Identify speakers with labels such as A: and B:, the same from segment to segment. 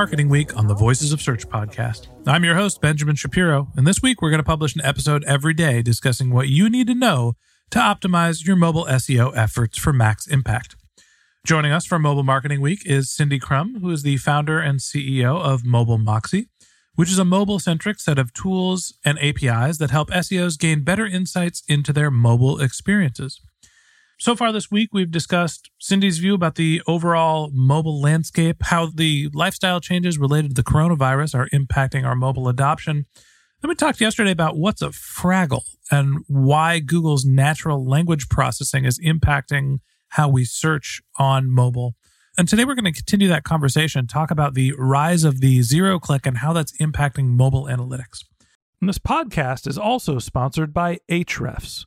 A: Week on the Voices of Search podcast. I'm your host, Benjamin Shapiro, and this week we're going to publish an episode every day discussing what you need to know to optimize your mobile SEO efforts for max impact. Joining us for Mobile Marketing Week is Cindy Krum, who is the founder and CEO of Mobile Moxie, which is a mobile centric set of tools and APIs that help SEOs gain better insights into their mobile experiences. So far this week, we've discussed Cindy's view about the overall mobile landscape, how the lifestyle changes related to the coronavirus are impacting our mobile adoption. Then we talked yesterday about what's a Fraggle and why Google's natural language processing is impacting how we search on mobile. And today we're going to continue that conversation, talk about the rise of the zero click and how that's impacting mobile analytics. And this podcast is also sponsored by Ahrefs.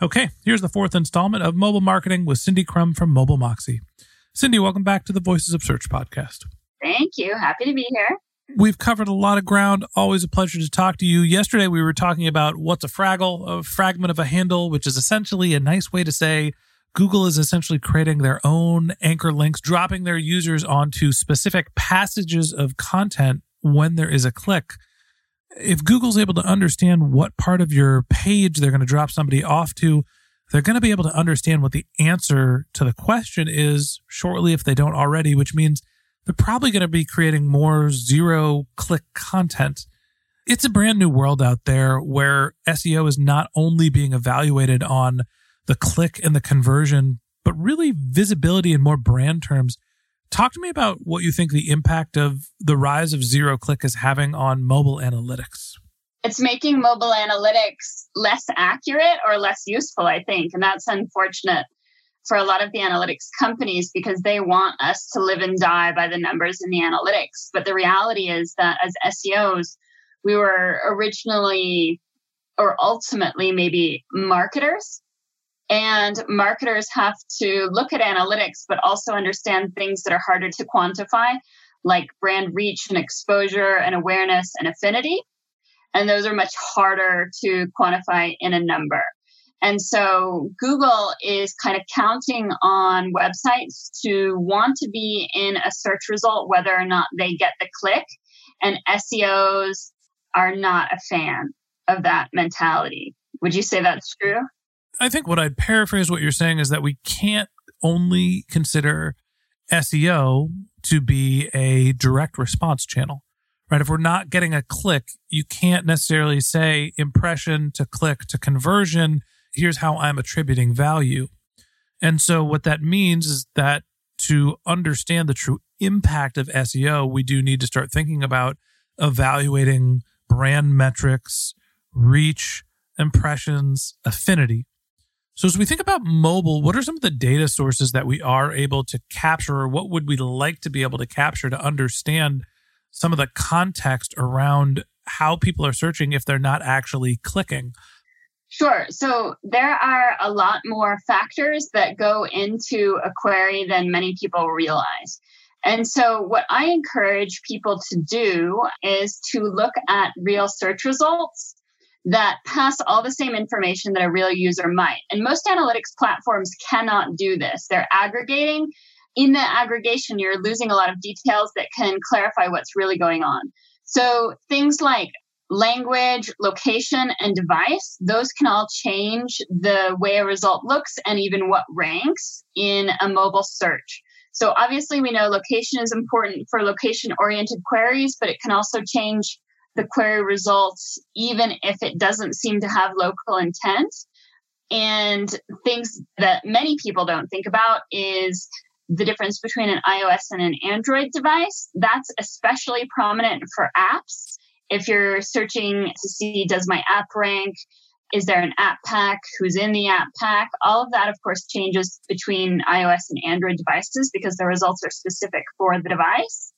A: Okay, here's the fourth installment of Mobile Marketing with Cindy Krum from Mobile Moxie. Cindy, welcome back to the Voices of Search podcast.
B: Thank you. Happy to be here.
A: We've covered a lot of ground. Always a pleasure to talk to you. Yesterday, we were talking about what's a Fraggle, a fragment of a handle, which is essentially a nice way to say Google is essentially creating their own anchor links, dropping their users onto specific passages of content when there is a click. If Google's able to understand what part of your page they're going to drop somebody off to, they're going to be able to understand what the answer to the question is shortly if they don't already, which means they're probably going to be creating more zero click content. It's a brand new world out there where SEO is not only being evaluated on the click and the conversion, but really visibility in more brand terms. Talk to me about what you think the impact of the rise of zero click is having on mobile analytics.
B: It's making mobile analytics less accurate or less useful, I think. And that's unfortunate for a lot of the analytics companies because they want us to live and die by the numbers in the analytics. But the reality is that as SEOs, we were originally or ultimately maybe marketers. And marketers have to look at analytics, but also understand things that are harder to quantify, like brand reach and exposure and awareness and affinity. And those are much harder to quantify in a number. And so Google is kind of counting on websites to want to be in a search result, whether or not they get the click. And SEOs are not a fan of that mentality. Would you say that's true?
A: I think what I'd paraphrase what you're saying is that we can't only consider SEO to be a direct response channel, right? If we're not getting a click, you can't necessarily say impression to click to conversion here's how I'm attributing value. And so what that means is that to understand the true impact of SEO, we do need to start thinking about evaluating brand metrics, reach, impressions, affinity. So, as we think about mobile, what are some of the data sources that we are able to capture, or what would we like to be able to capture to understand some of the context around how people are searching if they're not actually clicking?
B: Sure. So there are a lot more factors that go into a query than many people realize. And so, what I encourage people to do is to look at real search results that pass all the same information that a real user might. And most analytics platforms cannot do this. They're aggregating. In the aggregation, you're losing a lot of details that can clarify what's really going on. So things like language, location, and device, those can all change the way a result looks and even what ranks in a mobile search. So obviously we know location is important for location oriented queries, but it can also change the query results even if it doesn't seem to have local intent. And things that many people don't think about is the difference between an iOS and an Android device. That's especially prominent for apps. If you're searching to see, does my app rank? Is there an app pack? Who's in the app pack? All of that, of course, changes between iOS and Android devices because the results are specific for the device.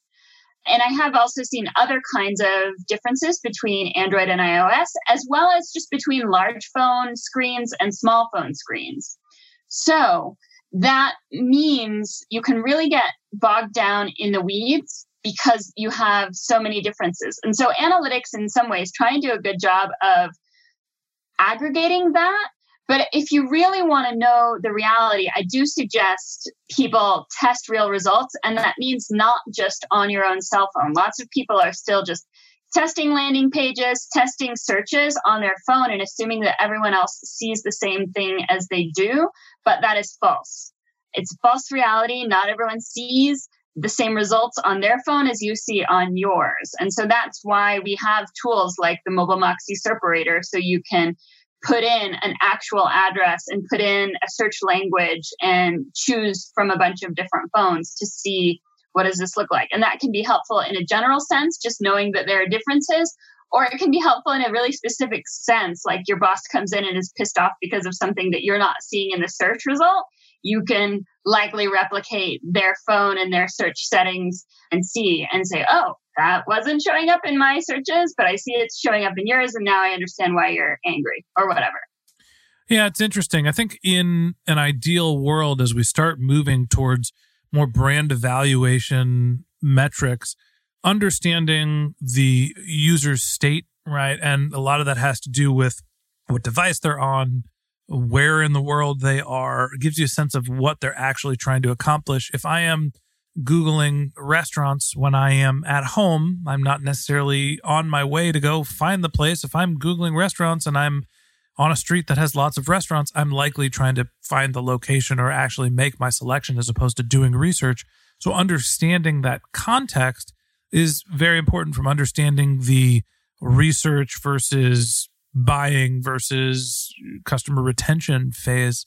B: And I have also seen other kinds of differences between Android and iOS, as well as just between large phone screens and small phone screens. So that means you can really get bogged down in the weeds because you have so many differences. And so analytics, in some ways, try and do a good job of aggregating that but if you really want to know the reality, I do suggest people test real results. And that means not just on your own cell phone. Lots of people are still just testing landing pages, testing searches on their phone, and assuming that everyone else sees the same thing as they do. But that is false. It's false reality. Not everyone sees the same results on their phone as you see on yours. And so that's why we have tools like the Mobile Moxie Serperator so you can put in an actual address and put in a search language and choose from a bunch of different phones to see what does this look like. And that can be helpful in a general sense just knowing that there are differences or it can be helpful in a really specific sense like your boss comes in and is pissed off because of something that you're not seeing in the search result. You can likely replicate their phone and their search settings and see and say oh that wasn't showing up in my searches, but I see it's showing up in yours, and now I understand why you're angry or whatever.
A: Yeah, it's interesting. I think in an ideal world, as we start moving towards more brand evaluation metrics, understanding the user's state, right? And a lot of that has to do with what device they're on, where in the world they are, it gives you a sense of what they're actually trying to accomplish. If I am Googling restaurants when I am at home. I'm not necessarily on my way to go find the place. If I'm Googling restaurants and I'm on a street that has lots of restaurants, I'm likely trying to find the location or actually make my selection as opposed to doing research. So, understanding that context is very important from understanding the research versus buying versus customer retention phase.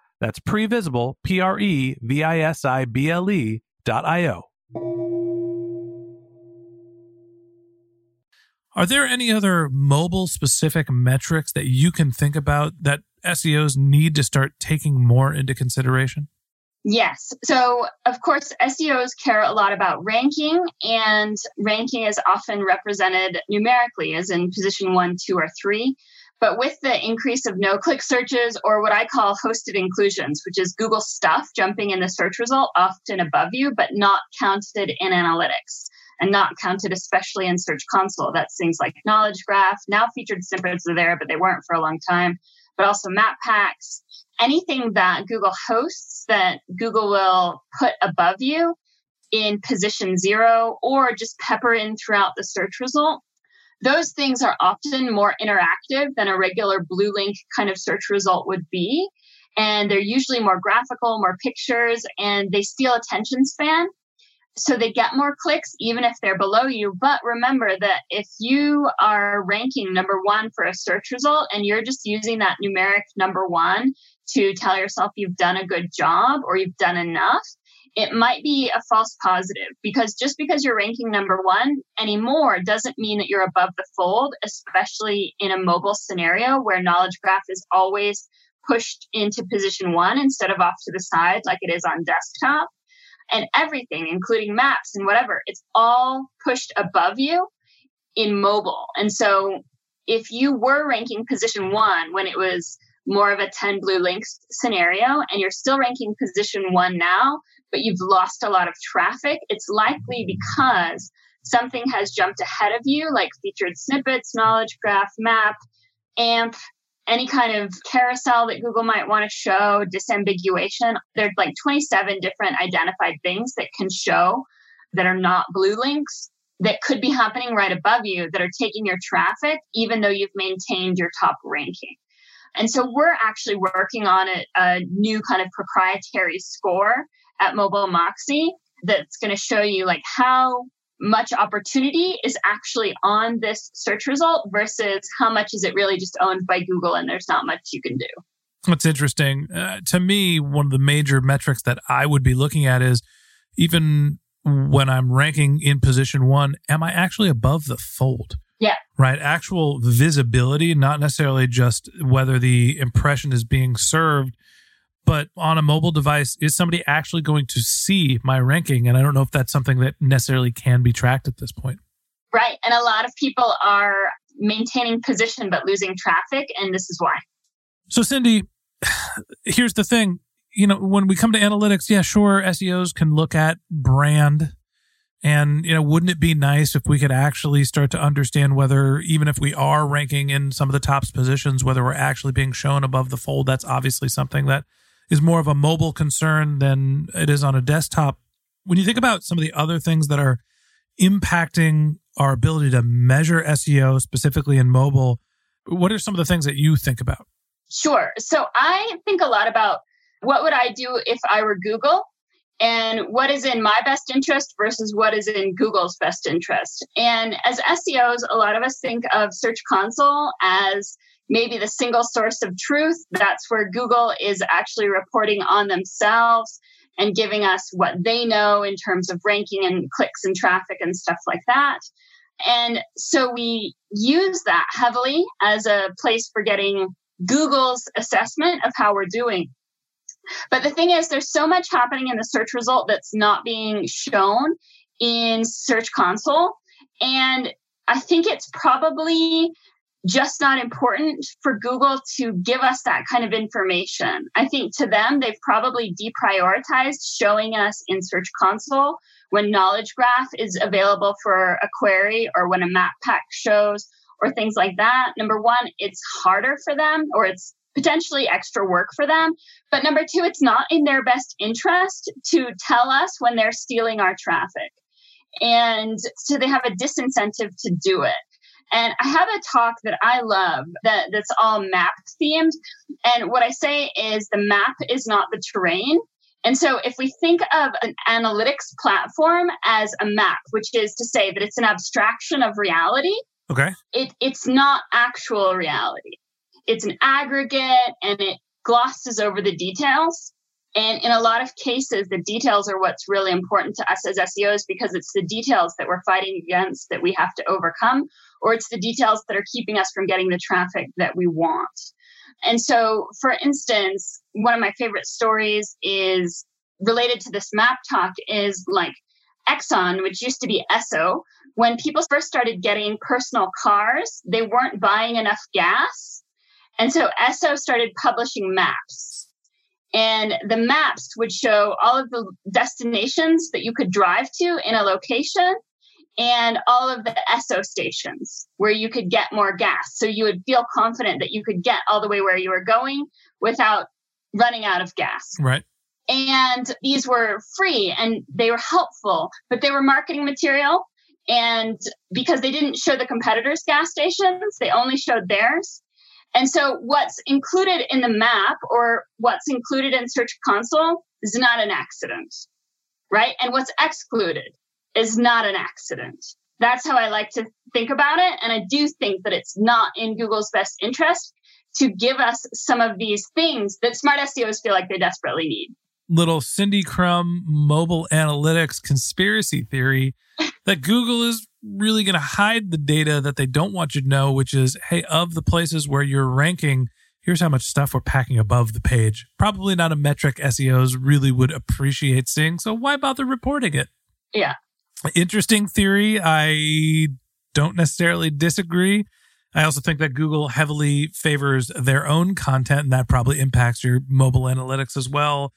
C: That's previsible, P R E V I S I B L E dot I-O.
A: Are there any other mobile specific metrics that you can think about that SEOs need to start taking more into consideration?
B: Yes. So, of course, SEOs care a lot about ranking, and ranking is often represented numerically as in position one, two, or three. But with the increase of no click searches or what I call hosted inclusions, which is Google stuff jumping in the search result often above you, but not counted in analytics and not counted, especially in Search Console. That's things like Knowledge Graph. Now featured snippets are there, but they weren't for a long time. But also map packs, anything that Google hosts that Google will put above you in position zero or just pepper in throughout the search result. Those things are often more interactive than a regular blue link kind of search result would be. And they're usually more graphical, more pictures, and they steal attention span so they get more clicks even if they're below you. But remember that if you are ranking number one for a search result and you're just using that numeric number one to tell yourself you've done a good job or you've done enough, it might be a false positive because just because you're ranking number one anymore doesn't mean that you're above the fold, especially in a mobile scenario where knowledge graph is always pushed into position one instead of off to the side like it is on desktop and everything, including maps and whatever, it's all pushed above you in mobile. And so if you were ranking position one when it was more of a 10 blue links scenario and you're still ranking position one now, but you've lost a lot of traffic, it's likely because something has jumped ahead of you, like featured snippets, knowledge graph, map, AMP, any kind of carousel that Google might want to show, disambiguation. There's like 27 different identified things that can show that are not blue links that could be happening right above you that are taking your traffic, even though you've maintained your top ranking. And so we're actually working on a, a new kind of proprietary score at Mobile Moxie that's going to show you like how much opportunity is actually on this search result versus how much is it really just owned by Google and there's not much you can do.
A: What's interesting uh, to me, one of the major metrics that I would be looking at is even when I'm ranking in position one, am I actually above the fold?
B: Yeah.
A: Right. Actual visibility, not necessarily just whether the impression is being served but on a mobile device, is somebody actually going to see my ranking? And I don't know if that's something that necessarily can be tracked at this point.
B: Right. And a lot of people are maintaining position but losing traffic. And this is why.
A: So, Cindy, here's the thing. You know, when we come to analytics, yeah, sure, SEOs can look at brand. And, you know, wouldn't it be nice if we could actually start to understand whether, even if we are ranking in some of the top positions, whether we're actually being shown above the fold? That's obviously something that is more of a mobile concern than it is on a desktop. When you think about some of the other things that are impacting our ability to measure SEO specifically in mobile, what are some of the things that you think about?
B: Sure. So I think a lot about what would I do if I were Google and what is in my best interest versus what is in Google's best interest. And as SEOs, a lot of us think of Search Console as maybe the single source of truth. That's where Google is actually reporting on themselves and giving us what they know in terms of ranking and clicks and traffic and stuff like that. And so we use that heavily as a place for getting Google's assessment of how we're doing. But the thing is, there's so much happening in the search result that's not being shown in Search Console. And I think it's probably just not important for Google to give us that kind of information. I think to them, they've probably deprioritized showing us in Search Console when Knowledge Graph is available for a query or when a map pack shows or things like that. Number one, it's harder for them or it's potentially extra work for them. But number two, it's not in their best interest to tell us when they're stealing our traffic. And so they have a disincentive to do it. And I have a talk that I love that, that's all map themed. And what I say is the map is not the terrain. And so if we think of an analytics platform as a map, which is to say that it's an abstraction of reality,
A: Okay.
B: it, it's not actual reality. It's an aggregate and it glosses over the details. And in a lot of cases, the details are what's really important to us as SEOs because it's the details that we're fighting against that we have to overcome, or it's the details that are keeping us from getting the traffic that we want. And so, for instance, one of my favorite stories is related to this map talk is like Exxon, which used to be Esso. When people first started getting personal cars, they weren't buying enough gas. And so Esso started publishing maps. And the maps would show all of the destinations that you could drive to in a location and all of the Esso stations where you could get more gas. So you would feel confident that you could get all the way where you were going without running out of gas.
A: Right.
B: And these were free and they were helpful, but they were marketing material. And because they didn't show the competitors' gas stations, they only showed theirs. And so what's included in the map or what's included in Search Console is not an accident, right? And what's excluded is not an accident. That's how I like to think about it. And I do think that it's not in Google's best interest to give us some of these things that smart SEOs feel like they desperately need.
A: Little Cindy Krum mobile analytics conspiracy theory that Google is really going to hide the data that they don't want you to know, which is, hey, of the places where you're ranking, here's how much stuff we're packing above the page. Probably not a metric SEOs really would appreciate seeing. So why bother reporting it?
B: Yeah.
A: Interesting theory. I don't necessarily disagree. I also think that Google heavily favors their own content, and that probably impacts your mobile analytics as well.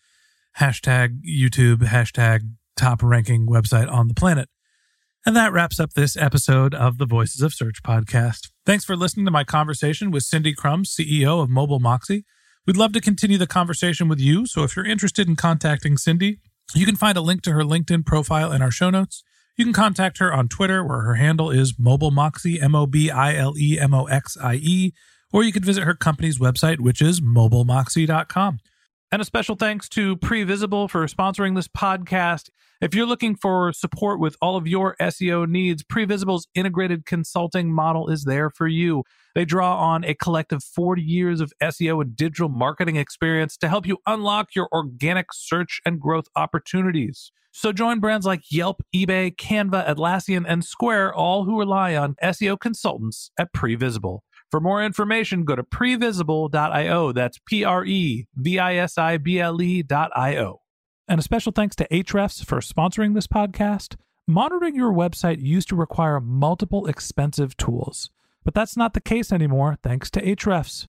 A: Hashtag YouTube, hashtag top ranking website on the planet. And that wraps up this episode of the Voices of Search podcast. Thanks for listening to my conversation with Cindy Krum, CEO of Mobile Moxie. We'd love to continue the conversation with you. So if you're interested in contacting Cindy, you can find a link to her LinkedIn profile in our show notes. You can contact her on Twitter, where her handle is Mobile Moxie, M O B I L E M O X I E, or you can visit her company's website, which is mobilemoxie.com.
C: And a special thanks to Previsible for sponsoring this podcast. If you're looking for support with all of your SEO needs, Previsible's integrated consulting model is there for you. They draw on a collective 40 years of SEO and digital marketing experience to help you unlock your organic search and growth opportunities. So join brands like Yelp, eBay, Canva, Atlassian, and Square, all who rely on SEO consultants at Previsible. For more information, go to previsible.io. That's P R E V I S I B L E.io.
A: And a special thanks to Ahrefs for sponsoring this podcast. Monitoring your website used to require multiple expensive tools, but that's not the case anymore thanks to Ahrefs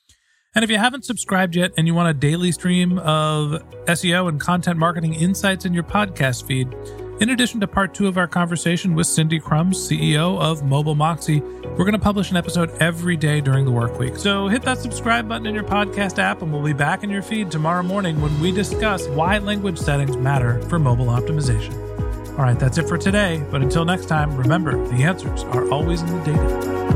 A: And if you haven't subscribed yet and you want a daily stream of SEO and content marketing insights in your podcast feed, in addition to part two of our conversation with Cindy Krum, CEO of Mobile Moxie, we're going to publish an episode every day during the work week. So hit that subscribe button in your podcast app, and we'll be back in your feed tomorrow morning when we discuss why language settings matter for mobile optimization. All right, that's it for today. But until next time, remember the answers are always in the data.